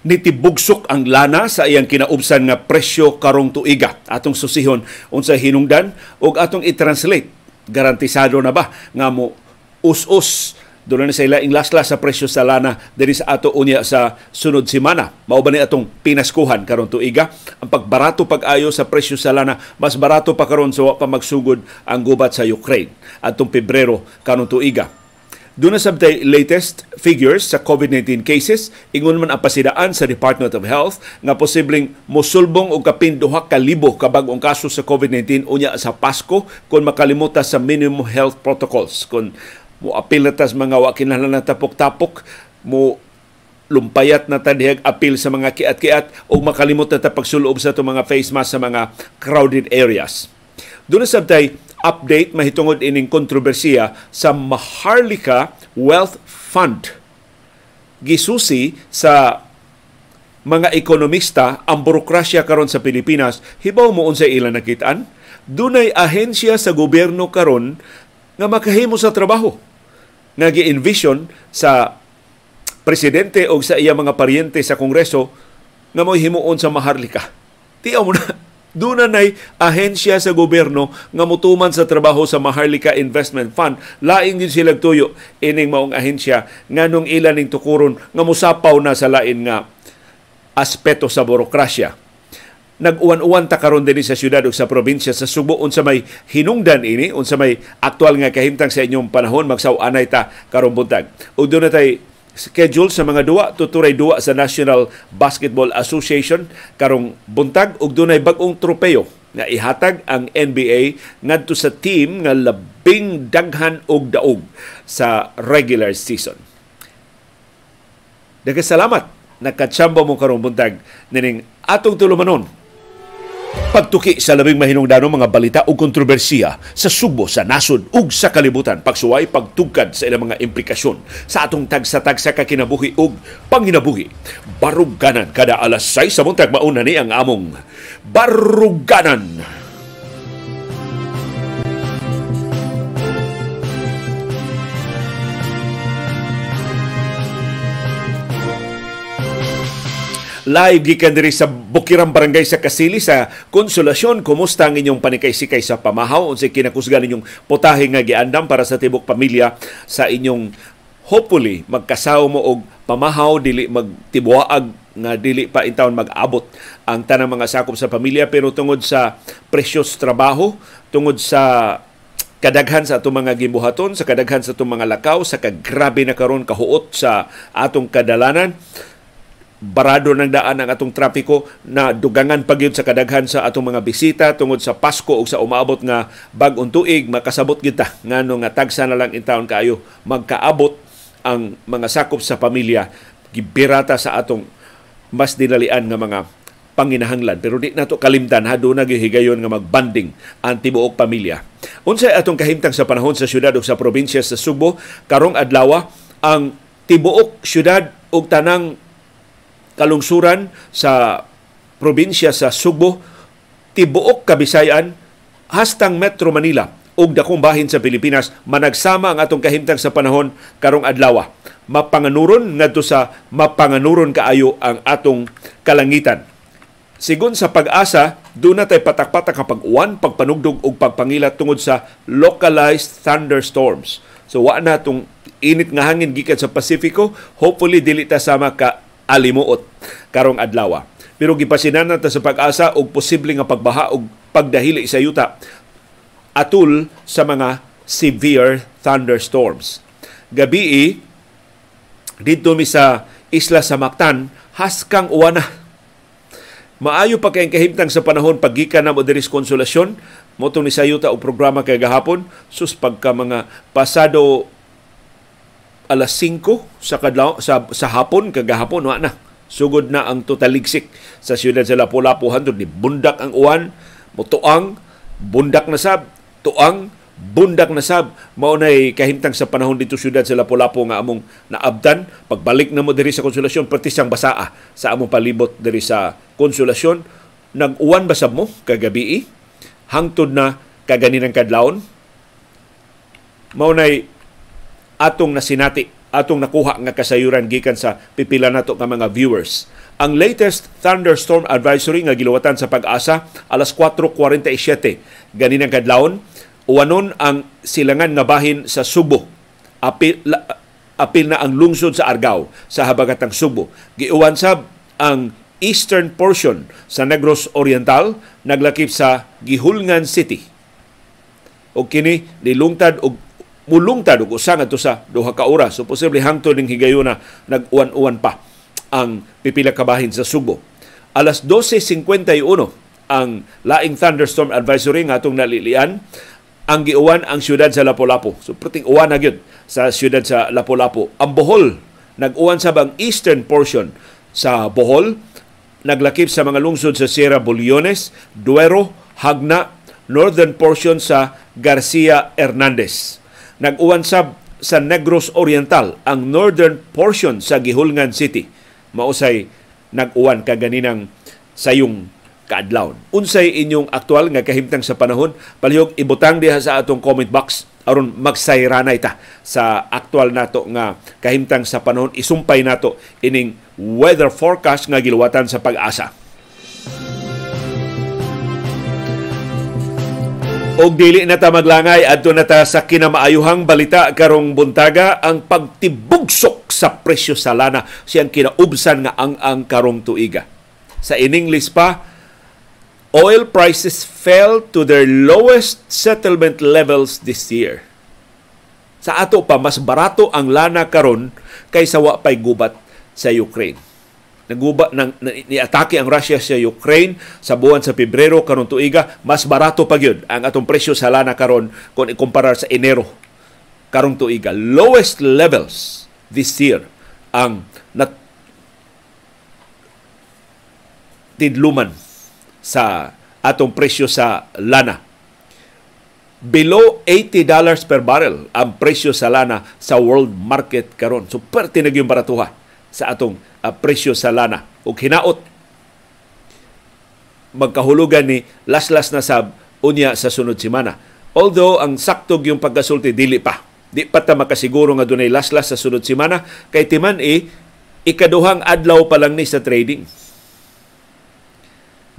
nitibugsok ang lana sa iyang kinaubsan nga presyo karong tuiga atong susihon unsa hinungdan ug atong i-translate garantisado na ba nga mo us-us? Doon na sa ila inglaslas sa presyo sa lana diri sa ato unya sa sunod semana. Mao ba ni atong pinaskuhan karon tuiga? Ang pagbarato pag-ayo sa presyo sa lana mas barato pa karon sa wa pa magsugod ang gubat sa Ukraine. Atong Pebrero karon tuiga doon sabtay latest figures sa COVID-19 cases, ingon man ang pasidaan sa Department of Health nga posibleng mosulbong og kapin duha ka libo ka bag-ong kaso sa COVID-19 unya sa Pasko kung makalimutan sa minimum health protocols. Kung mo apil na tas mga wa kinahanglan tapok-tapok, mo lumpayat na ta dihag apil sa mga kiat-kiat o makalimot na ta sa to mga face mask sa mga crowded areas. Doon na sabtay update mahitungod ining kontrobersiya sa Maharlika Wealth Fund. Gisusi sa mga ekonomista ang burokrasya karon sa Pilipinas hibaw mo unsa ila nakitaan dunay ahensya sa gobyerno karon nga makahimo sa trabaho nga gi-envision sa presidente o sa iya mga paryente sa kongreso nga mo himuon sa Maharlika. Tiyaw mo na Doon nay ahensya sa gobyerno nga mutuman sa trabaho sa Maharlika Investment Fund. Laing din sila tuyo ining maong ahensya nganong ilan ning tukuron nga musapaw na sa lain nga aspeto sa burokrasya. Nag-uwan-uwan ta karon din sa syudad ug sa probinsya sa Subo unsa may hinungdan ini unsa may aktual nga kahimtang sa inyong panahon magsaw-anay ta karon buntag. Ug na tay schedule sa mga duwa tuturay duwa sa National Basketball Association. Karong buntag ug dunay bag-ong tropeo nga ihatag ang NBA ngadto sa team nga labing daghan og daog sa regular season. Daghang salamat nakatsamba mo karong buntag nining atong tulumanon Pagtuki sa labing mahinungdanong mga balita o kontrobersiya sa subo, sa nasod ug sa kalibutan. Pagsuway, pagtugkad sa ilang mga implikasyon sa atong tagsa-tagsa kakinabuhi ug panginabuhi. Baruganan kada alas 6 sa buntag mauna ni ang among Baruganan. Live gikan diri sa Bukirang Barangay sa Kasili sa Konsolasyon. Kumusta ang inyong panikay-sikay sa pamahaw? Unsay kinakusgan ninyong putahe nga giandam para sa tibok pamilya sa inyong hopefully magkasaw mo og pamahaw dili magtibuaag nga dili pa intawon mag-abot ang tanang mga sakop sa pamilya pero tungod sa presyos trabaho, tungod sa kadaghan sa atong mga gibuhaton, sa kadaghan sa atong mga lakaw, sa kagrabe na karon kahuot sa atong kadalanan, barado ng daan ang atong trapiko na dugangan pagyud sa kadaghan sa atong mga bisita tungod sa Pasko ug sa umaabot nga bag-ong tuig. Makasabot kita ngano nga tagsa na lang in taon kaayo. Magkaabot ang mga sakop sa pamilya. Gibirata sa atong mas dinalian nga mga panginahanglan. Pero di nato kalimtan. Ha do na higayon nga magbanding ang tibuok pamilya. Unsay atong kahimtang sa panahon sa syudad ug sa probinsya sa Subo karong adlaw ang tibuok syudad ug tanang kalungsuran sa probinsya sa Subo, tibuok Kabisayan, hastang Metro Manila ug dakong bahin sa Pilipinas managsama ang atong kahimtang sa panahon karong adlaw. Mapanganuron ngadto sa mapanganuron kaayo ang atong kalangitan. Sigon sa pag-asa, doon na tayo patak-patak ang pag-uwan, pagpanugdog ug pagpangilat tungod sa localized thunderstorms. So wa na itong init nga hangin gikan sa Pasifiko, hopefully dili ta sama ka alimuot karong adlaw. Pero gipasinan ta sa pag-asa og posible nga pagbaha og pagdahili sa yuta atul sa mga severe thunderstorms. Gabi dito mi sa isla sa Mactan, haskang uwana. Maayo pa kayong kahimtang sa panahon paggikan na mo diri konsolasyon, motong ni sayuta o programa kay gahapon, sus pagka mga pasado alas 5 sa kadlaw sa sa hapon kagahapon wa na. Sugod na ang totaligsik sa siyudad sa Lapu-Lapu. Hantod ni bundak ang uwan mutuang bundak na sab tuang bundak na sab. Mao nay kahimtang sa panahon dito siyudad sa Lapu-Lapu nga among naabdan. Pagbalik na mo diri sa konsolasyon perti siyang basaa sa among palibot diri sa konsolasyon. Nag-uwan ba sab mo kagabi hangtod na kaganinang kadlawon? Mao nay atong nasinati atong nakuha nga kasayuran gikan sa pipila nato nga mga viewers Ang latest thunderstorm advisory nga giluwatan sa pag-asa alas 4:47 ganin ang kadlawon uwanon ang silangan nga bahin sa Subo. Apil, la, apil na ang lungsod sa Argao sa habagatang Subo. Giuwan sab ang eastern portion sa Negros Oriental naglakip sa Gihulngan City. O kini nilungtad og mulungtad og usa ngadto sa duha ka oras. So posible hangtod ning higayuna nag-uwan-uwan pa ang pipila kabahin sa Subo. Alas 12.51 ang laing thunderstorm advisory nga atong nalilian ang giuwan ang siyudad sa Lapu-Lapu. So perting uwan na gyud sa siyudad sa Lapu-Lapu. Ang Bohol nag-uwan sa bang eastern portion sa Bohol naglakip sa mga lungsod sa Sierra Buliones, Duero, Hagna, northern portion sa Garcia Hernandez. Nag-uwan sab sa Negros Oriental ang northern portion sa Gihulngan City. Mausay nag-uwan kaganinang sayong kaadlawon. Unsay inyong aktual nga kahimtang sa panahon? Palihog ibutang diha sa atong comment box aron magsayranay ta sa aktual nato nga kahimtang sa panahon isumpay nato ining weather forecast nga giluwatan sa pag-asa. Og dili na ta maglangay adto na ta sa kinamaayuhang balita karong buntaga ang pagtibugsok sa presyo sa lana siyang kinaubsan nga ang ang karong tuiga. Sa in English pa, oil prices fell to their lowest settlement levels this year. Sa ato pa, mas barato ang lana karon kaysa wa pay gubat sa Ukraine. Naguba nang niatake ang Russia sa Ukraine sa buwan sa Pebrero karon tuiga, mas barato pa gyud ang atong presyo sa lana karon kung ikumpara sa Enero karong tuiga. Lowest levels this year ang nat tidluman sa atong presyo sa lana. Below $80 per barrel ang presyo sa lana sa world market karon. So perti na yung baratuha sa atong uh, presyo sa lana. Ug hinaot magkahulugan ni laslas na sab unya sa sunod semana. Although ang saktog yung pagkasulti dili pa. Di pa ta makasiguro nga dunay laslas sa sunod semana kay timan eh ikaduhang adlaw pa lang ni sa trading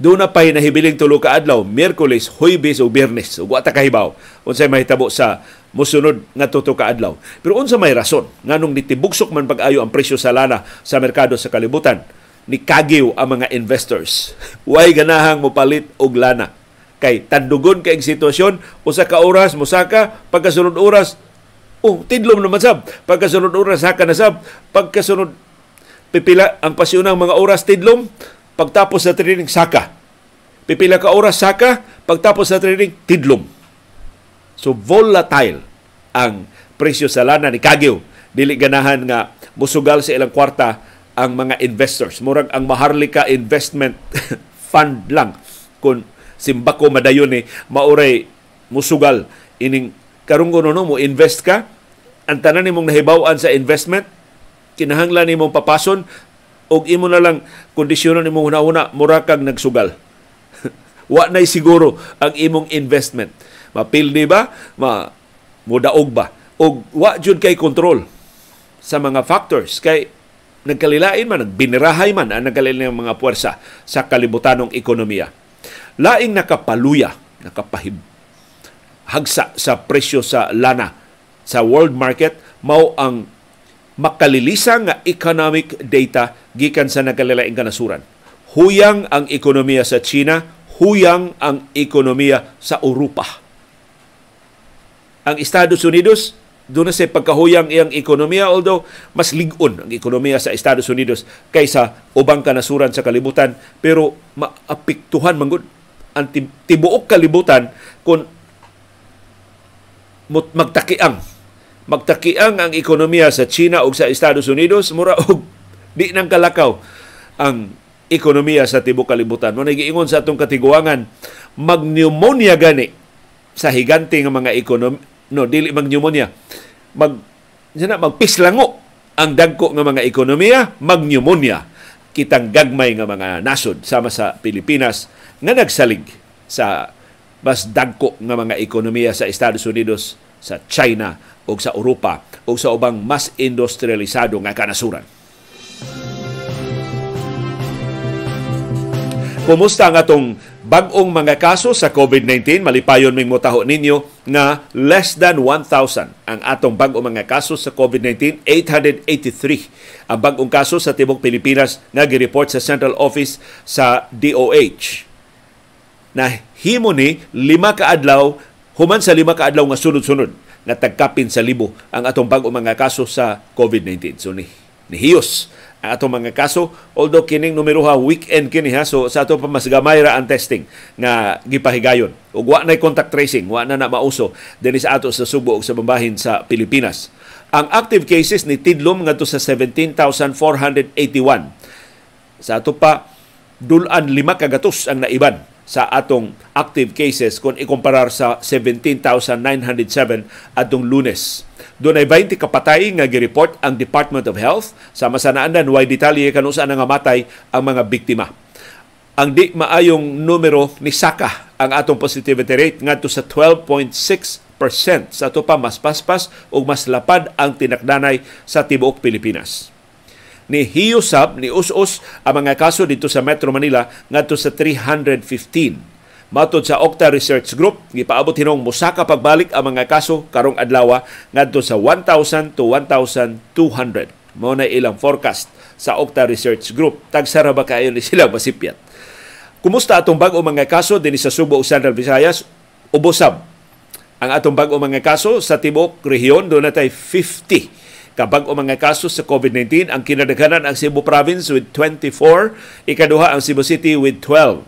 doon na pa'y nahibiling tulo ka adlaw, Miyerkules, Huybes o Biyernes. Ug ta kahibaw unsay mahitabo sa musunod nga tuto ka adlaw. Pero unsa may rason nganong nitibugsok man pag-ayo ang presyo sa lana sa merkado sa kalibutan ni kagiw ang mga investors. Way ganahang mopalit og lana. Kay tandugon kay sitwasyon, usa ka oras mosaka, pagkasunod oras oh, tidlom naman sab. Pagkasunod oras saka na sab. Pagkasunod pipila ang pasyunang mga oras tidlom, pagtapos sa training saka. Pipila ka oras saka, pagtapos sa training tidlom. So volatile ang presyo sa lana ni Kagyo. Dili ganahan nga musugal sa ilang kwarta ang mga investors. Murag ang Maharlika Investment Fund lang kung simbako madayon ni mauray musugal ining karong kuno mo invest ka ang tanan nimong nahibaw-an sa investment kinahanglan nimong papason og imo na lang kondisyonon imong una-una mura kag nagsugal. Wa nay siguro ang imong investment. Mapildi ba? Ma mudaog ba? Og wa jud kay control sa mga factors kay nagkalilain man, nagbinirahay man ang nagkalilain mga puwersa sa kalibutanong ekonomiya. Laing nakapaluya, nakapahib hagsa sa presyo sa lana sa world market mao ang makalilisa nga economic data gikan sa nagkalilaing kanasuran. Huyang ang ekonomiya sa China, huyang ang ekonomiya sa Europa. Ang Estados Unidos, doon na sa pagkahuyang iyang ekonomiya, although mas ligon ang ekonomiya sa Estados Unidos kaysa ubang kanasuran sa kalibutan, pero maapiktuhan manggod ang tibuok kalibutan kung magtakiang magtakiang ang ekonomiya sa China o sa Estados Unidos, mura og di nang kalakaw ang ekonomiya sa tibok kalibutan. Mo nagiingon sa atong katiguangan, mag-pneumonia gani sa higante nga mga ekonomi no dili mag-pneumonia. Mag sana magpislango ang dagko nga mga ekonomiya, mag-pneumonia kitang gagmay nga mga nasod sama sa Pilipinas nga nagsalig sa mas dagko nga mga ekonomiya sa Estados Unidos, sa China o sa Europa o sa ubang mas industrialisado nga kanasuran. Kumusta ang atong bag-ong mga kaso sa COVID-19? Malipayon ming mutaho ninyo nga less than 1,000 ang atong bag-ong mga kaso sa COVID-19. 883 ang bag-ong kaso sa Tibok Pilipinas nga gireport sa Central Office sa DOH. Na himo ni lima ka adlaw human sa lima ka adlaw nga sunod-sunod nga tagkapin sa libo ang atong bag-ong mga kaso sa COVID-19. So ni nihiyos ang atong mga kaso. Although kining numero ha weekend kini ha so sa ato pa mas gamay ra ang testing nga gipahigayon. Ug wa na contact tracing wa na na mauso dinhi sa ato sa Subo ug sa bambahin sa Pilipinas. Ang active cases ni tidlom ngadto sa 17,481 sa ato pa dulan lima kagatos ang naiban sa atong active cases kung ikumparar sa 17,907 atong lunes. Doon ay 20 kapatay nga gireport ang Department of Health sa masanaanan why detalye kanu saan nga matay ang mga biktima. Ang di maayong numero ni Saka ang atong positivity rate ngadto sa 12.6 sa ito pa mas paspas o mas lapad ang tinakdanay sa tibuok Pilipinas ni Hiyusab ni Us-Us ang mga kaso dito sa Metro Manila ngadto sa 315. Matod sa Okta Research Group, gipaabot hinong musaka pagbalik ang mga kaso karong adlaw ngadto sa 1,000 to 1,200. Mao na ilang forecast sa Okta Research Group. Tagsara ba kayo ni sila masipyat? Kumusta atong bag-o mga kaso dinhi sa Subo ug Central Visayas? Ubosab ang atong bag-o mga kaso sa tibok rehiyon do natay 50 kabag o mga kaso sa COVID-19. Ang kinadaghanan ang Cebu Province with 24, ikaduha ang Cebu City with 12.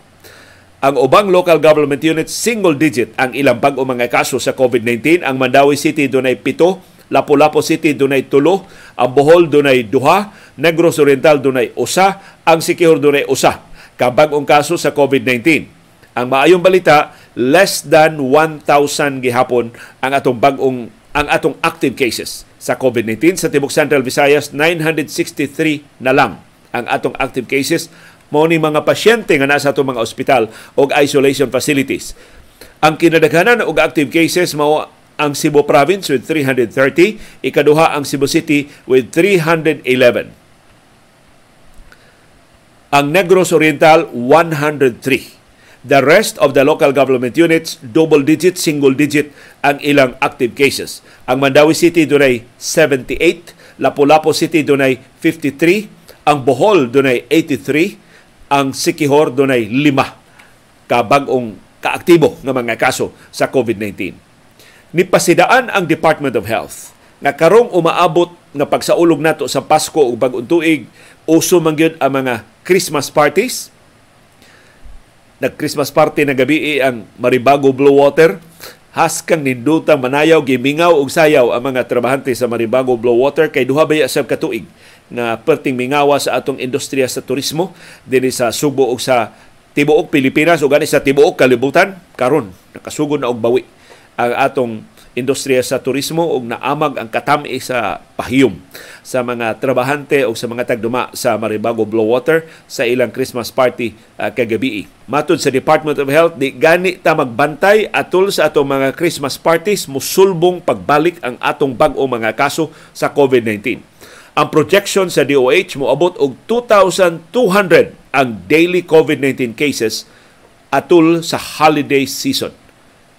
Ang ubang local government units, single digit ang ilang bag o mga kaso sa COVID-19. Ang Mandawi City dunay pito, Lapu-Lapu City dunay tulo, ang Bohol dunay duha, Negros Oriental dunay usa, ang Siquijor dunay usa. Kabag-ong kaso sa COVID-19. Ang maayong balita, less than 1,000 gihapon ang atong bag-ong ang atong active cases sa COVID-19 sa Tibok Central Visayas 963 na lang ang atong active cases. Mao ni mga pasyente nga nasa atong mga ospital o isolation facilities. Ang kinadaghanan og active cases mao ang Cebu Province with 330, ikaduha ang Cebu City with 311. Ang Negros Oriental 103 The rest of the local government units, double digit, single digit ang ilang active cases. Ang Mandawi City dunay 78, Lapu-Lapu City dunay 53, ang Bohol dunay 83, ang Sikihor dunay 5 kabag-ong kaaktibo nga mga kaso sa COVID-19. Nipasidaan ang Department of Health nga karong umaabot nga pagsaulog nato sa Pasko ug bag-ong tuig uso man ang mga Christmas parties nag-Christmas party na gabi ang Maribago Blue Water. Haskang nindutang manayaw, gimingaw og sayaw ang mga trabahante sa Maribago Blue Water. Kay duha ba sa katuig na perting mingawa sa atong industriya sa turismo. Dinhi sa Subo ug sa tibuok Pilipinas. Ug sa tibuok kalibutan. Karon nakasugod na og bawi ang atong industriya sa turismo ug naamag ang katami sa pahiyom sa mga trabahante o sa mga tagduma sa Maribago Blowwater sa ilang Christmas party uh, kagabi. Matod sa Department of Health, di gani ta magbantay atol sa atong mga Christmas parties musulbong pagbalik ang atong bag-o mga kaso sa COVID-19. Ang projection sa DOH mo abot og 2,200 ang daily COVID-19 cases atol sa holiday season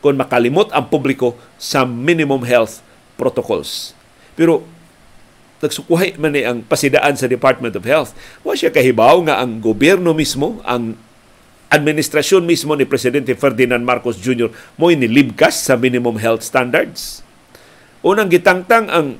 kung makalimot ang publiko sa minimum health protocols. Pero nagsukuhay man ni ang pasidaan sa Department of Health. Wa siya kahibaw nga ang gobyerno mismo, ang administrasyon mismo ni Presidente Ferdinand Marcos Jr. mo inilibkas sa minimum health standards. Unang gitangtang ang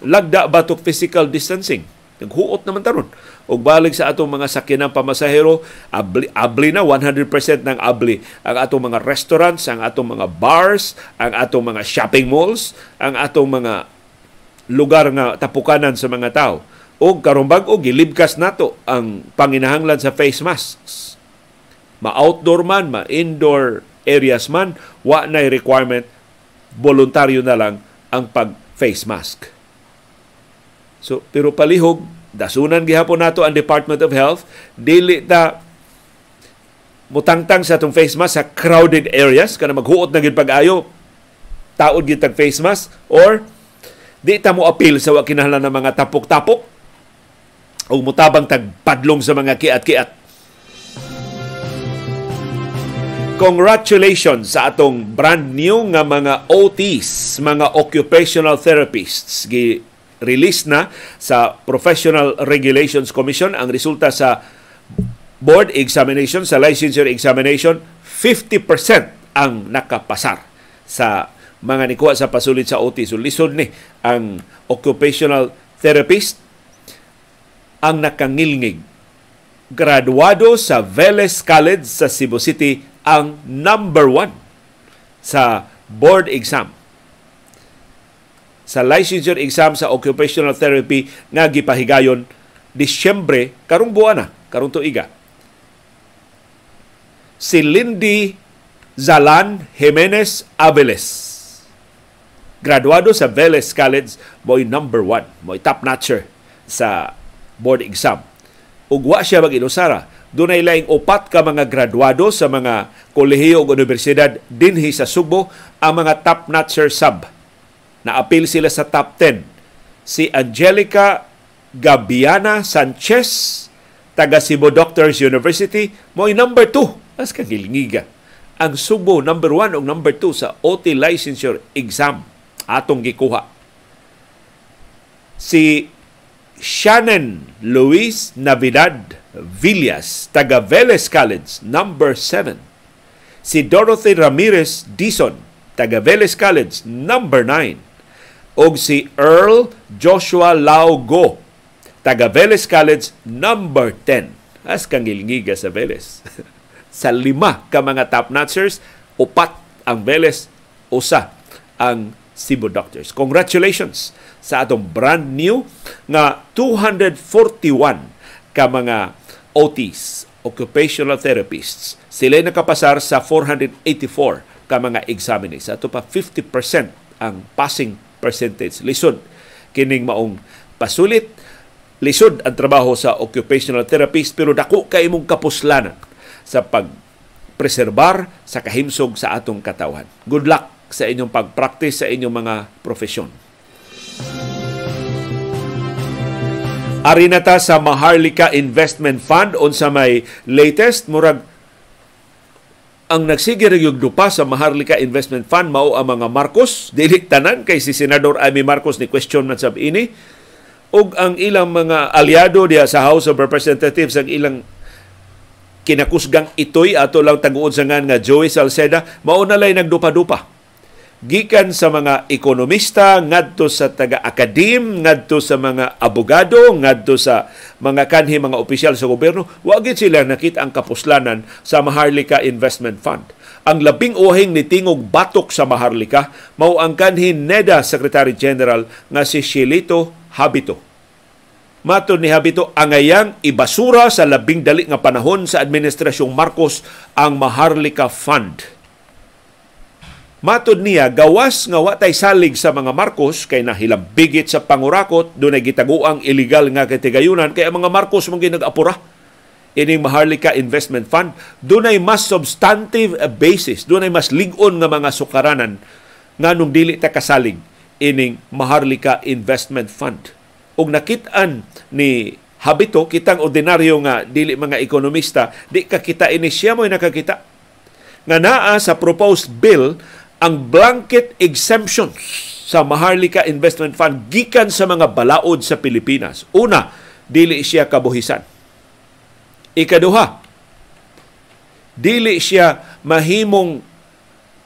lagda batok physical distancing Naghuot naman taron. Og balik sa atong mga sakyanan pamasahero, abli, abli na 100% ng abli ang atong mga restaurants, ang atong mga bars, ang atong mga shopping malls, ang atong mga lugar nga tapukanan sa mga tao. O karong bag-o gilibkas nato ang panginahanglan sa face masks. Ma-outdoor man, ma-indoor areas man, wa na requirement, voluntaryo na lang ang pag-face mask. So, pero palihog, dasunan gihapon nato ang Department of Health, dili ta mutangtang sa atong face mask sa crowded areas. Kana maghuot na gid pag-ayo. Taod gid tag face mask. Or di ta mo appeal sa wa kinahanglan ng mga tapok-tapok. O mutabang tag padlong sa mga kiat-kiat. Congratulations sa atong brand new nga mga OTs, mga occupational therapists. Gi-release na sa Professional Regulations Commission. Ang resulta sa board examination, sa licensure examination, 50% ang nakapasar sa mga nikuha sa pasulit sa OT. So lisod ni ang occupational therapist ang nakangilngig. Graduado sa Veles College sa Cebu City ang number one sa board exam sa licensure exam sa occupational therapy nga gipahigayon Disyembre karong buwan na karong tuiga. Si Lindy Zalan Jimenez Aviles graduado sa Veles College mo'y number one mo'y top notcher sa board exam. Ug wa siya mag-inusara. Dunay laing upat ka mga graduado sa mga kolehiyo ug universidad dinhi sa Subo ang mga top notcher sub. Naapil sila sa top 10. Si Angelica Gabiana Sanchez taga Cebu Doctors University mo'y number 2 as kagilngiga. Ang Subo number 1 ug number 2 sa OT licensure exam atong gikuha. Si Shannon Luis Navidad Villas, taga Veles College, number 7. Si Dorothy Ramirez Dison, taga Veles College, number 9. O si Earl Joshua Laugo, taga Veles College, number 10. As kang ilngiga sa Veles. sa lima ka mga top notchers, upat ang Veles, usa ang Cebu Doctors. Congratulations sa atong brand new nga 241 ka mga OTs, occupational therapists. Sila nakapasar sa 484 ka mga examinees. Ato pa 50% ang passing percentage. Lisod kining maong pasulit. Lisod ang trabaho sa occupational therapist pero dako kay imong kapuslanan sa pag preserbar sa kahimsog sa atong katawan. Good luck sa inyong pag-practice sa inyong mga profesyon. Arinata sa Maharlika Investment Fund unsa may latest murag ang nagsige yung dupa sa Maharlika Investment Fund mao ang mga Marcos. Dili tanan kay si senador Amy Marcos ni question man sab ini. Ug ang ilang mga aliado diya sa House of Representatives ang ilang kinakusgang itoy ato lang taguod sa nga Joey Salceda mao na lay nagdupa-dupa gikan sa mga ekonomista ngadto sa taga-akadim ngadto sa mga abogado ngadto sa mga kanhi mga opisyal sa gobyerno wa gid sila nakita ang kapuslanan sa Maharlika Investment Fund. Ang labing uhing ni tingog batok sa Maharlika mao ang kanhi NEDA Secretary General nga si Shilito Habito. Mato ni Habito, angayang ibasura sa labing dali nga panahon sa Administrasyong Marcos ang Maharlika Fund Matod niya, gawas nga watay salig sa mga Marcos kay nahilambigit sa pangurakot, doon ay gitaguang illegal nga katigayunan, kaya mga Marcos mong ginag-apura ining Maharlika Investment Fund, doon ay mas substantive basis, doon ay mas ligon nga mga sukaranan nga nung dili ta kasalig ining Maharlika Investment Fund. Ug nakitaan ni Habito, kitang ordinaryo nga dili mga ekonomista, di kakita ini siya mo'y nakakita. Nga naa sa proposed bill ang blanket exemption sa Maharlika Investment Fund gikan sa mga balaod sa Pilipinas. Una, dili siya kabuhisan. Ikaduha, dili siya mahimong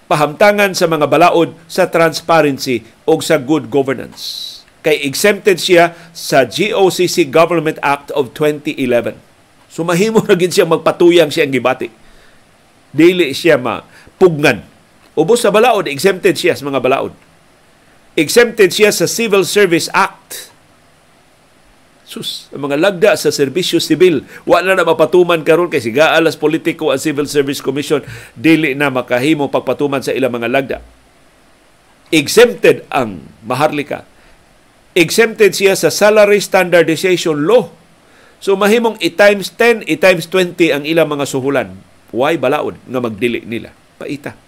pahamtangan sa mga balaod sa transparency o sa good governance. Kay exempted siya sa GOCC Government Act of 2011. So mahimo na gid siya magpatuyang siya ang gibati. Dili siya mapugnan Ubos sa balaod, exempted siya sa mga balaod. Exempted siya sa Civil Service Act. Sus, ang mga lagda sa serbisyo sibil, wala na mapatuman karon kay siga alas politiko ang Civil Service Commission dili na makahimo pagpatuman sa ilang mga lagda. Exempted ang Maharlika. Exempted siya sa Salary Standardization Law. So mahimong i-times 10, i-times 20 ang ilang mga suhulan. Why balaod nga magdili nila? Paita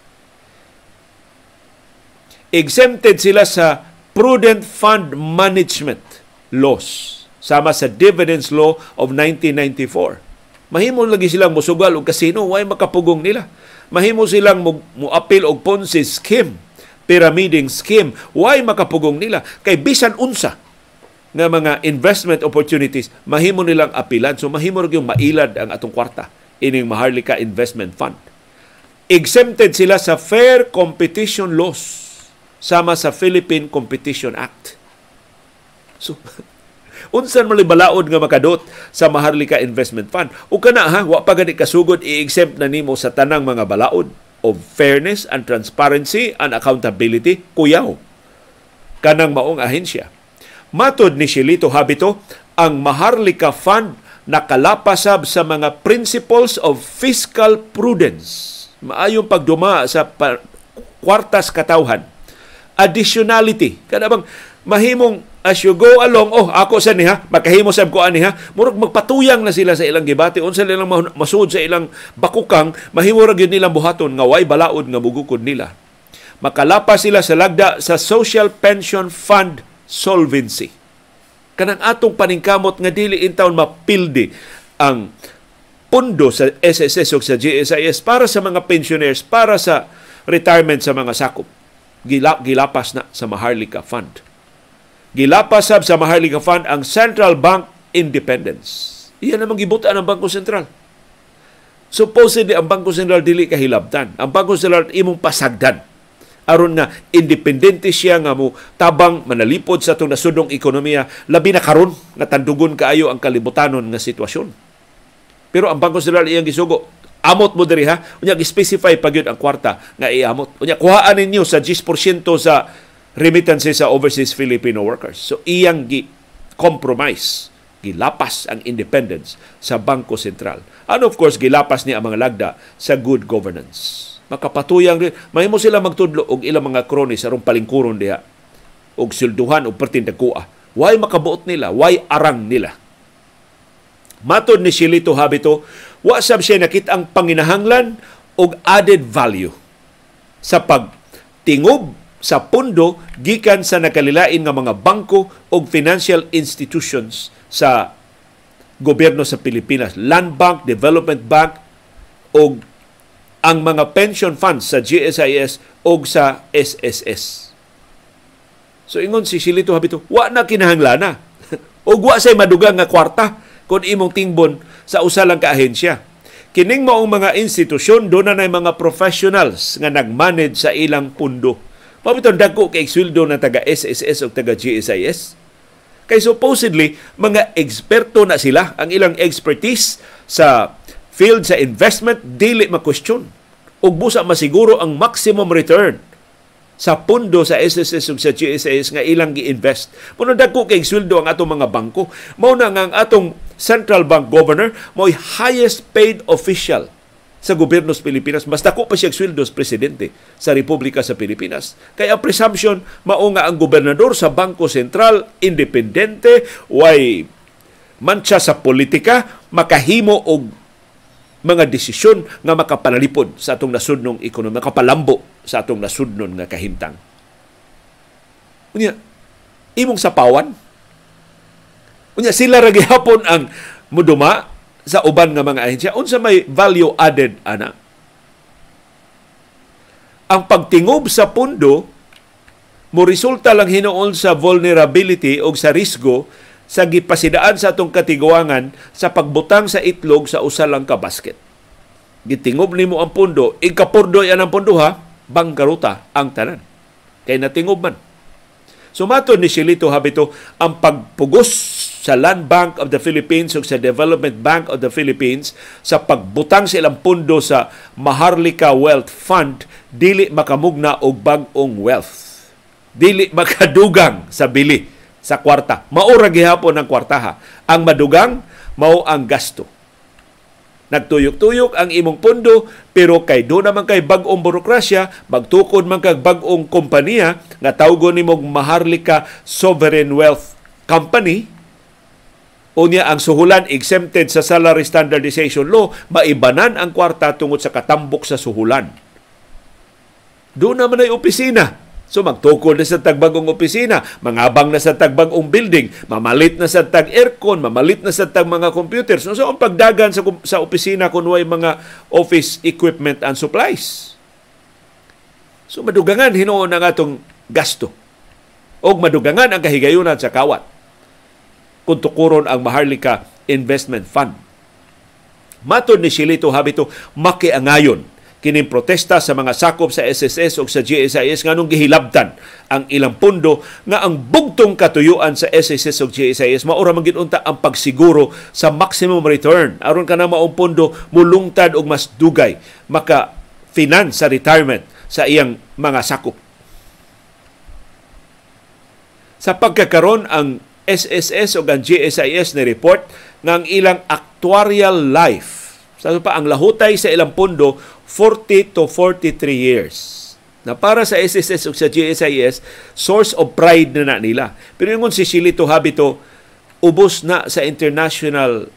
exempted sila sa prudent fund management laws sama sa dividends law of 1994. Mahimo lagi silang musugal og kasino way makapugong nila. mahimo silang appeal og Ponzi scheme, pyramiding scheme. Why makapugong nila? Kay bisan unsa nga mga investment opportunities mahimo nilang apilan so mahimo ra yung mailad ang atong kwarta ining Maharlika Investment Fund exempted sila sa fair competition laws sama sa Philippine Competition Act. So unsan malibalaod nga makadot sa Maharlika Investment Fund? O kana ha? Wa pa gani kasugod i-exempt na nimo sa tanang mga balaod of fairness and transparency and accountability kuyaw. Kanang maong ahensya. Matod ni Shilito Habito, ang Maharlika Fund nakalapasab sa mga principles of fiscal prudence. Maayong pagduma sa kwartas katawhan. Additionality. Kada bang mahimong as you go along, oh, ako sa niha, makahimo sa ko ani ha, murag magpatuyang na sila sa ilang gibati, unsa nilang masud sa ilang bakukang, mahimo ra gyud nilang buhaton nga way balaod nga bugukod nila. Makalapas sila sa lagda sa Social Pension Fund solvency. Kanang atong paningkamot nga dili intawon mapildi ang pundo sa SSS o sa GSIS para sa mga pensioners, para sa retirement sa mga sakop. Gilap, gilapas na sa Maharlika Fund. Gilapas sab sa Maharlika Fund ang Central Bank Independence. Iyan namang gibutan ang Bangko Sentral. Supposedly, ang Bangko Sentral dili kahilabtan. Ang Bangko Sentral imong pasagdan aron nga independente siya nga mo tabang manalipod sa itong nasudong ekonomiya labi na karon nga tandugon kaayo ang kalibutanon nga sitwasyon. Pero ang Bangko Sentral iyang gisugo amot mo diri ha unya gi-specify pagyud ang kwarta nga iamot unya kuhaan ninyo sa 10% sa remittances sa overseas Filipino workers so iyang gi compromise gilapas ang independence sa Bangko Sentral and of course gilapas ni ang mga lagda sa good governance makapatuyang. Mahimo sila magtudlo og ilang mga kronis aron palingkuron diha og silduhan og pertindagkua. Why makabuot nila? Why arang nila? Matod ni Silito Habito, wa sab siya nakita ang panginahanglan og added value sa pagtingob sa pundo gikan sa nakalilain nga mga bangko o financial institutions sa gobyerno sa Pilipinas, Land Bank, Development Bank o ang mga pension funds sa GSIS o sa SSS. So ingon si Silito Habito, wa na kinahanglana. o wa say madugang nga kwarta kung imong tingbon sa usa lang ka ahensya. Kining maong mga institusyon do na nay mga professionals nga nagmanage sa ilang pundo. Mabiton dagko kay sweldo na taga SSS o taga GSIS. Kay supposedly mga eksperto na sila ang ilang expertise sa field sa investment dili ma-question ug busa masiguro ang maximum return sa pundo sa SSS ug sa GSIS nga ilang gi-invest. Muna dagko kay sweldo ang atong mga bangko. Mao na nga ang atong Central Bank Governor mo'y highest paid official sa gobyerno sa Pilipinas. Mas dako pa siya sweldo sa presidente sa Republika sa Pilipinas. Kaya presumption mao nga ang gobernador sa Bangko Sentral independente, way mancha sa politika, makahimo og mga desisyon nga makapanalipod sa atong nasudnong ekonomiya, makapalambo sa atong nasudnon nga kahimtang. Unya, imong sapawan, unya sila ra gihapon ang muduma sa uban nga mga ahensya. Unsa may value added ana? Ang pagtingob sa pundo mo resulta lang hinuon sa vulnerability o sa risgo sa gipasidaan sa atong katiguangan sa pagbutang sa itlog sa usa lang ka basket. Gitingob nimo ang pundo, igkapurdo yan ang pundo ha, bangkaruta ang tanan. Kay natingob man. Sumato ni Silito Habito ang pagpugos sa Land Bank of the Philippines ug sa Development Bank of the Philippines sa pagbutang sa ilang pundo sa Maharlika Wealth Fund dili makamugna og bag-ong wealth. Dili makadugang sa bili sa kwarta. Maura gihapon ang kwartaha. Ang madugang mao ang gasto. Nagtuyok-tuyok ang imong pondo pero kay do naman kay bag-ong burokrasya, magtukod man kag bag-ong kompanya nga tawgon nimo Maharlika Sovereign Wealth Company unya ang suhulan exempted sa salary standardization law, maibanan ang kwarta tungod sa katambok sa suhulan. Do naman ay opisina So magtukod na sa tagbagong opisina, mangabang na sa tagbagong building, mamalit na sa tag aircon, mamalit na sa tag mga computers. So, so ang pagdagan sa sa opisina kun way mga office equipment and supplies. So madugangan hinuon ang atong gasto. O madugangan ang kahigayunan sa kawat. Kung tukuron ang Maharlika Investment Fund. Matod ni Silito Habito, makiangayon kining protesta sa mga sakop sa SSS o sa GSIS nganong gihilabtan ang ilang pundo nga ang bugtong katuyuan sa SSS o GSIS maura man ginunta ang pagsiguro sa maximum return. Aron kana maong pundo mulungtad og mas dugay maka finance sa retirement sa iyang mga sakop. Sa pagkakaron ang SSS o ang GSIS ni report ang ilang actuarial life. Sa pa ang lahutay sa ilang pundo 40 to 43 years. Na para sa SSS o sa GSIS, source of pride na na nila. Pero yung si Silito Habito, ubos na sa international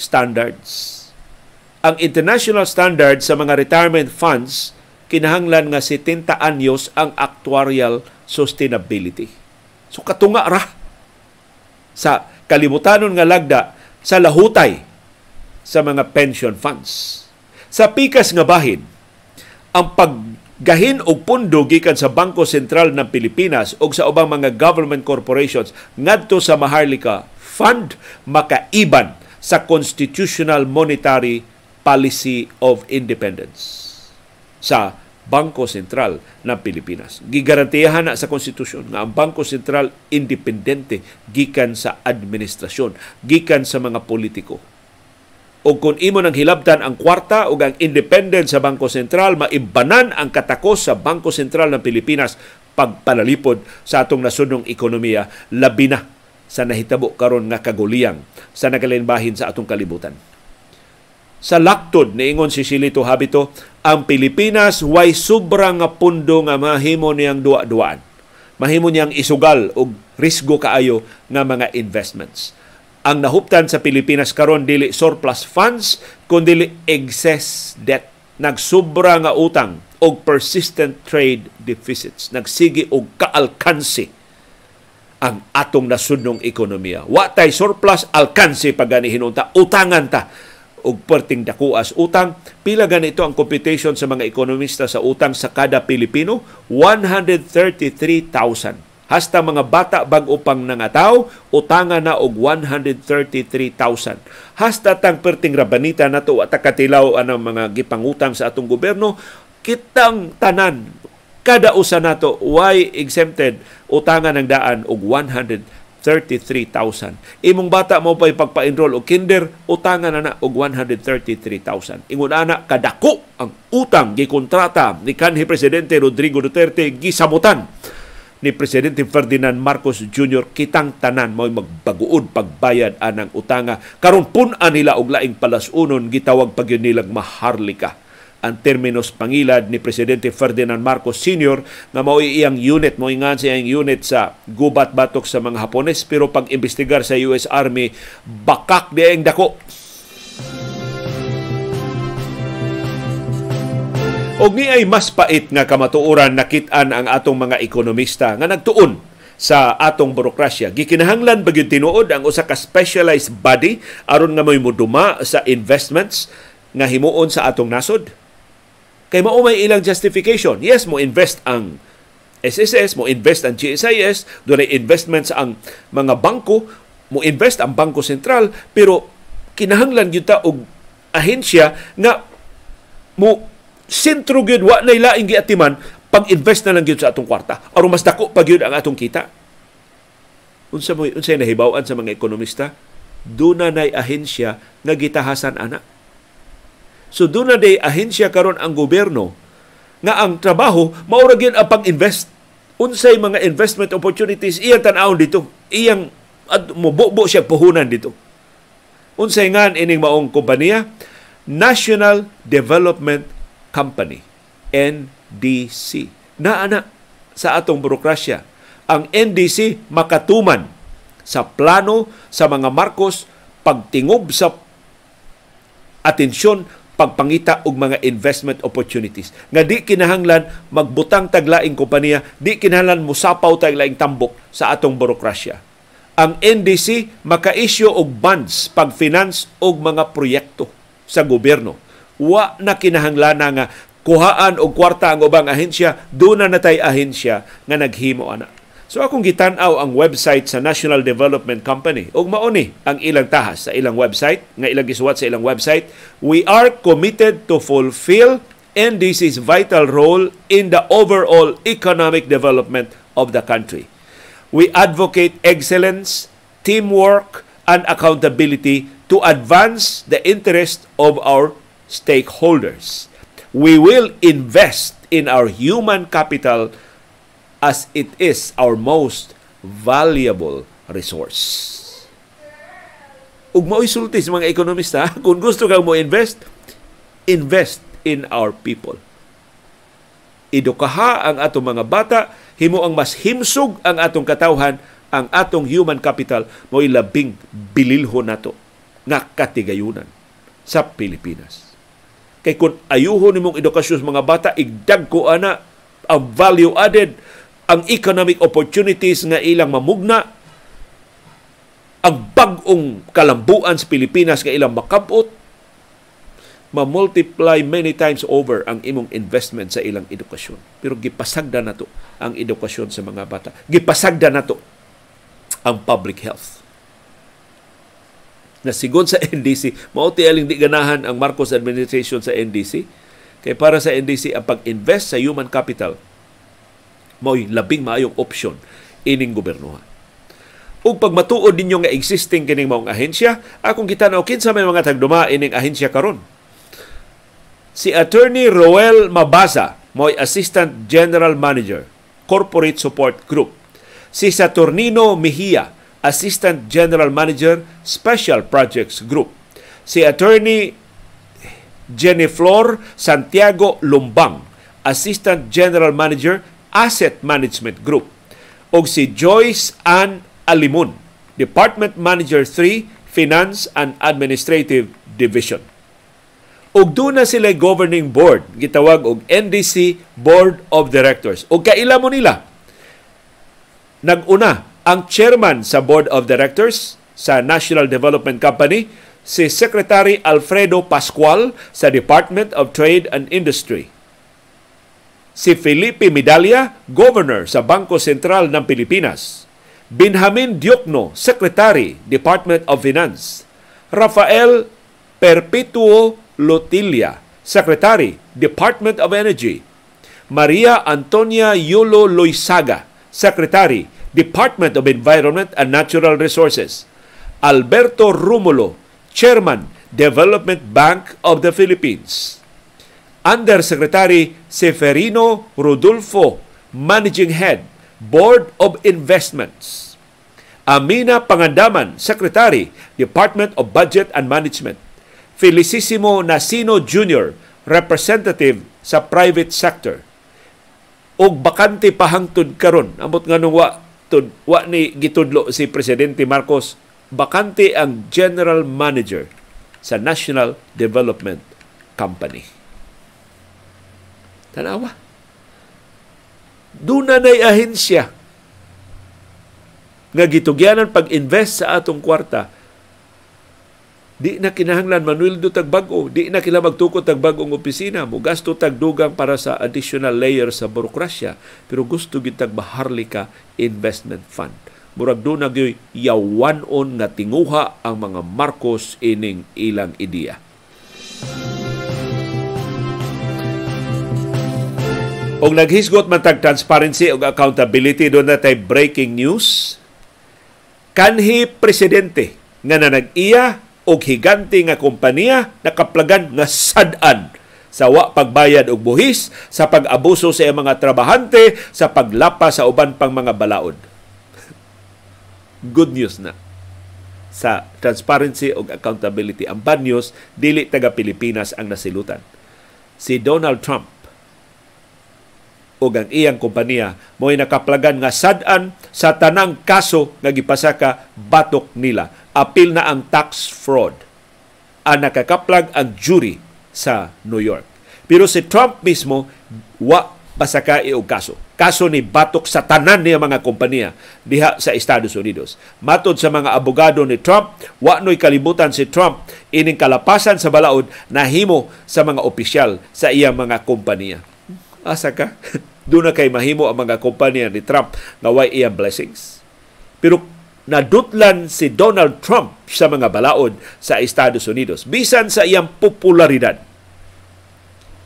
standards. Ang international standard sa mga retirement funds, kinahanglan nga 70 anyos ang actuarial sustainability. So katunga ra sa kalibutanon nga lagda sa lahutay sa mga pension funds. Sa pikas nga bahin, ang paggahin og pundo gikan sa Bangko Sentral ng Pilipinas o sa ubang mga government corporations ngadto sa Maharlika Fund makaiban sa Constitutional Monetary Policy of Independence sa Bangko Sentral ng Pilipinas. Gigarantiyahan na sa konstitusyon nga ang Bangko Sentral independente gikan sa administrasyon, gikan sa mga politiko o kung imo nang hilabtan ang kwarta o ang independent sa Bangko Sentral, maibanan ang katakos sa Bangko Sentral ng Pilipinas pagpalalipod sa atong nasudnong ekonomiya, labi na sa nahitabo karon nga kaguliyang sa nagalinbahin sa atong kalibutan. Sa laktod niingon si Silito Habito, ang Pilipinas way sobrang nga pundo nga mahimo niyang duwa-duaan. Mahimo niyang isugal og risgo kaayo nga mga investments ang nahuptan sa Pilipinas karon dili surplus funds kundi excess debt. Nagsubra nga utang og persistent trade deficits. Nagsigi og kaalkansi ang atong nasudnong ekonomiya. Wa tay surplus alkansi pagani hinunta. Utangan ta og perting dakuas utang. Pila ganito ang computation sa mga ekonomista sa utang sa kada Pilipino? 133,000 Hasta mga bata bag upang nangataw, utangan na og 133,000. Hasta tang perting rabanita na to at katilaw anang mga gipangutang sa atong gobyerno, kitang tanan kada usa nato why exempted utangan ng daan og 133,000. Imong bata mo pa ipagpa-enroll og kinder, utangan na na og 133,000. Ingon ana kadako ang utang gikontrata ni kanhi presidente Rodrigo Duterte gisamutan ni Presidente Ferdinand Marcos Jr. kitang tanan mo magbaguod pagbayad anang utanga karon pun-an nila og laing palasunon gitawag pag nilang maharlika ang terminos pangilad ni Presidente Ferdinand Marcos Sr. nga mao iyang unit mo ingan sa iyang unit sa gubat batok sa mga Hapones pero pag imbestigar sa US Army bakak diayong dako Og ni ay mas pait nga kamatuoran nakit-an ang atong mga ekonomista nga nagtuon sa atong burokrasya. Gikinahanglan ba tinuod ang usa ka specialized body aron nga may muduma sa investments nga himuon sa atong nasod? Kay mao may ilang justification. Yes, mo invest ang SSS, mo invest ang GSIS, doon investments ang mga bangko, mo invest ang Bangko Sentral, pero kinahanglan gyud ta og ahensya nga mo sentro gyud wa nay laing giatiman pag-invest na lang gyud sa atong kwarta. Aron mas dako pa gyud ang atong kita. Unsa mo unsay nahibaw-an sa mga ekonomista? Duna nay ahensya nga gitahasan ana. So duna day ahensya karon ang gobyerno nga ang trabaho maura gyud ang pag-invest. Unsay mga investment opportunities iyang tan-awon dito. Iyang ad, mububo siya puhunan dito. Unsay ngan ining maong kompanya National Development Company, NDC. Naana sa atong burokrasya. Ang NDC makatuman sa plano sa mga Marcos pagtingob sa atensyon pagpangita og mga investment opportunities nga di kinahanglan magbutang taglaing kompanya di kinahanglan musapaw taglaing tambok sa atong burokrasya ang NDC maka-issue og bonds pag-finance og mga proyekto sa gobyerno wa na kinahanglan nga kuhaan og kwarta ang ubang ahensya do na natay ahensya nga naghimo ana. So akong gitan-aw ang website sa National Development Company. Ug mao ni ang ilang tahas sa ilang website nga ilang gisuwat sa ilang website. We are committed to fulfill NDC's vital role in the overall economic development of the country. We advocate excellence, teamwork, and accountability to advance the interest of our stakeholders. We will invest in our human capital as it is our most valuable resource. Ug mao isulti sa mga ekonomista, kung gusto kang mo invest, invest in our people. Edukaha ang atong mga bata, himo ang mas himsog ang atong katawhan, ang atong human capital mo labing bililho nato nga katigayunan sa Pilipinas. Kay kung ayuhon nimong edukasyon sa mga bata, igdag ko ana ang value added ang economic opportunities nga ilang mamugna, ang bag-ong kalambuan sa Pilipinas nga ilang makabot, ma-multiply many times over ang imong investment sa ilang edukasyon. Pero gipasagda na to ang edukasyon sa mga bata. Gipasagda na to ang public health. Na sigon sa NDC, mauti aling di ganahan ang Marcos administration sa NDC. Kay para sa NDC, ang pag-invest sa human capital mo'y labing maayong opsyon ining gobernohan. Ug pag matuod ninyo nga existing kining maong ahensya, akong kitanaw kinsa may mga tagduma ining ahensya karon. Si Attorney Roel Mabasa, mo'y Assistant General Manager, Corporate Support Group. Si Saturnino Mejia, Assistant General Manager, Special Projects Group. Si Attorney Jenny Flor Santiago Lumbang, Assistant General Manager, Asset Management Group o si Joyce Ann Alimun, Department Manager 3, Finance and Administrative Division. Ug doon na sila governing board, gitawag og NDC Board of Directors. Ug kaila mo nila. Naguna ang chairman sa Board of Directors sa National Development Company, si Secretary Alfredo Pascual sa Department of Trade and Industry si Felipe Medalla, Governor sa Bangko Sentral ng Pilipinas. Benjamin Diokno, Secretary, Department of Finance. Rafael Perpetuo Lotilla, Secretary, Department of Energy. Maria Antonia Yulo Loisaga, Secretary, Department of Environment and Natural Resources. Alberto Rumulo, Chairman, Development Bank of the Philippines. Undersecretary Seferino Rodolfo, Managing Head, Board of Investments. Amina Pangandaman, Secretary, Department of Budget and Management. Felicissimo Nasino Jr., Representative sa Private Sector. Og bakante pahangtod karon amot nga nung wa, tud, wa ni gitudlo si Presidente Marcos, bakante ang General Manager sa National Development Company. Tanawa. Doon na na'y ahensya nga gitugyanan pag-invest sa atong kwarta, di na kinahanglan Manuel do tagbago, di na kila magtukod tagbagong opisina, mo gasto tagdugang para sa additional layer sa burokrasya, pero gusto gitag maharlika investment fund. Murag do na yawan-on nga tinguha ang mga Marcos ining ilang ideya. Og naghisgot man tag transparency ug accountability do na tay breaking news. Kanhi presidente nga nanag-iya og higante nga kompanya nakaplagan nga sad-an sa wa pagbayad og buhis, sa pag-abuso sa mga trabahante, sa paglapa sa uban pang mga balaod. Good news na sa transparency ug accountability. Ang bad news, dili taga Pilipinas ang nasilutan. Si Donald Trump o ang iyang kompanya mo'y nakaplagan nga sad-an sa tanang kaso nga gipasaka batok nila. Apil na ang tax fraud. Ang nakakaplag ang jury sa New York. Pero si Trump mismo, wa pasakai og kaso. Kaso ni batok sa tanan niya mga kompanya diha sa Estados Unidos. Matod sa mga abogado ni Trump, wa noy kalibutan si Trump ining kalapasan sa balaod na himo sa mga opisyal sa iyang mga kompanya. Asa ka? Doon na kay mahimo ang mga kompanya ni Trump nga way iyang blessings. Pero nadutlan si Donald Trump sa mga balaod sa Estados Unidos bisan sa iyang popularidad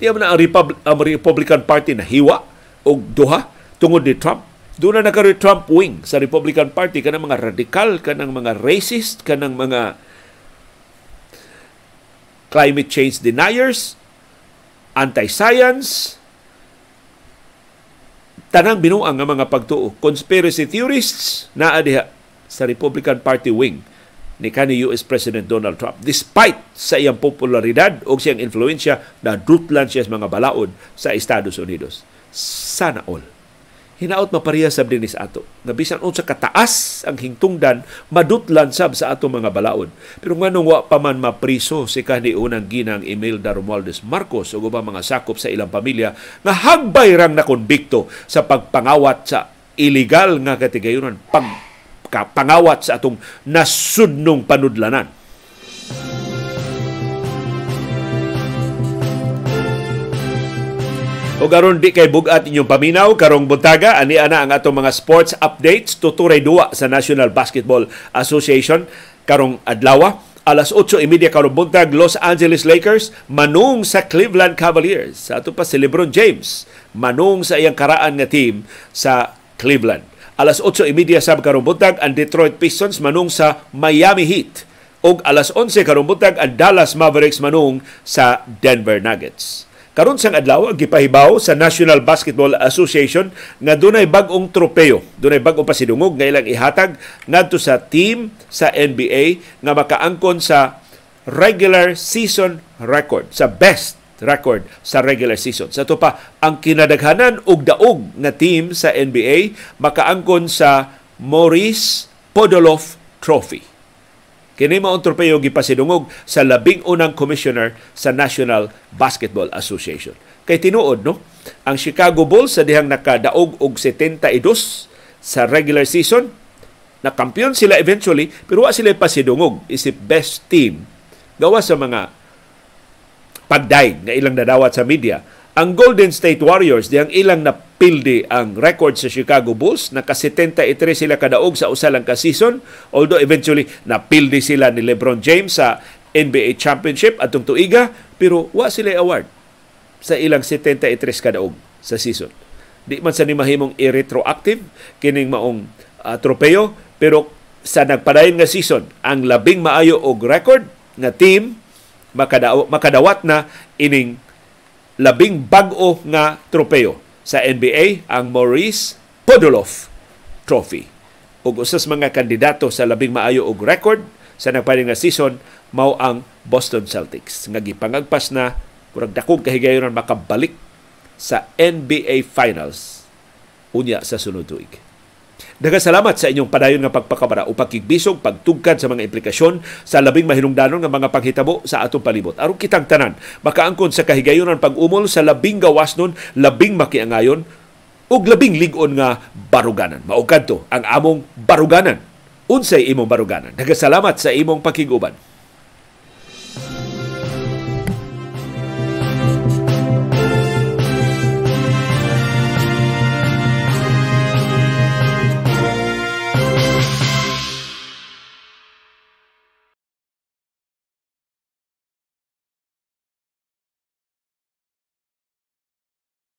Di na ang, Repub- ang Republican Party na hiwa o duha tungod ni Trump. Doon na nagkaroon Trump wing sa Republican Party kanang mga radikal, kanang mga racist, kanang mga climate change deniers, anti-science, tanang binuang nga mga pagtuo. Conspiracy theorists na diha sa Republican Party wing ni kanhi US President Donald Trump. Despite sa iyang popularidad o siyang influensya, nadutlan siya sa mga balaod sa Estados Unidos. Sana all. Hinaot mapariya sab dinis ato. Nga bisan unsa kataas ang hingtungdan, madutlan sab sa ato mga balaod. Pero nganong wa pa man mapriso si kanhi unang ginang Imelda Romualdez Marcos ug ubang mga sakop sa ilang pamilya nga hagbay rang na konbikto sa pagpangawat sa illegal nga katigayunan pag pangawat sa atong nasudnong panudlanan. O garon di kay bugat inyong paminaw karong buntaga ani ana ang atong mga sports updates tuturay duwa sa National Basketball Association karong adlaw alas 8:30 karong buntag Los Angeles Lakers manung sa Cleveland Cavaliers. Sa ato pa si LeBron James manung sa iyang karaan nga team sa Cleveland. Alas 8.30 sa karong buntag ang Detroit Pistons manung sa Miami Heat. ug alas 11 karong buntag ang Dallas Mavericks manung sa Denver Nuggets. Karon sang adlaw gipahibaw sa National Basketball Association nga dunay bag-ong tropeo, dunay bag-ong pasidungog nga ilang ihatag ngadto sa team sa NBA nga makaangkon sa regular season record, sa best record sa regular season. Sa to pa, ang kinadaghanan og daog nga team sa NBA makaangkon sa Maurice Podoloff Trophy. Kini mao ang tropeyo gipasidungog sa labing unang commissioner sa National Basketball Association. Kay tinuod no, ang Chicago Bulls sa dihang nakadaog og 72 sa regular season, na kampiyon sila eventually pero wa sila pasidungog isip best team gawa sa mga pagday nga ilang nadawat sa media. Ang Golden State Warriors diyang ilang napildi ang record sa Chicago Bulls. Naka-73 sila kadaog sa usa lang ka season. Although eventually napildi sila ni LeBron James sa NBA Championship atong tuiga pero wa sila award sa ilang 73 kadaog sa season. Di man sa ni mahimong i-retroactive kining maong uh, pero sa nagpadayon nga season ang labing maayo og record nga team makadaw, makadawat na ining labing bag-o nga tropeo sa NBA ang Maurice Podoloff Trophy. Ug usas mga kandidato sa labing maayo og record sa nagparing nga season mao ang Boston Celtics nga gipangagpas na murag dakog kahigayonan makabalik sa NBA Finals unya sa sunod tuig. Nagasalamat sa inyong padayon nga pagpakabara o pagkigbisog, pagtugkad sa mga implikasyon sa labing mahinungdanon nga mga panghitabo sa atong palibot. Aron kitang tanan, makaangkon sa kahigayonan pag-umol sa labing gawasnon, labing makiangayon, ug labing ligon nga baruganan. Maugad to ang among baruganan. Unsay imong baruganan. Nagasalamat sa imong pakiguban.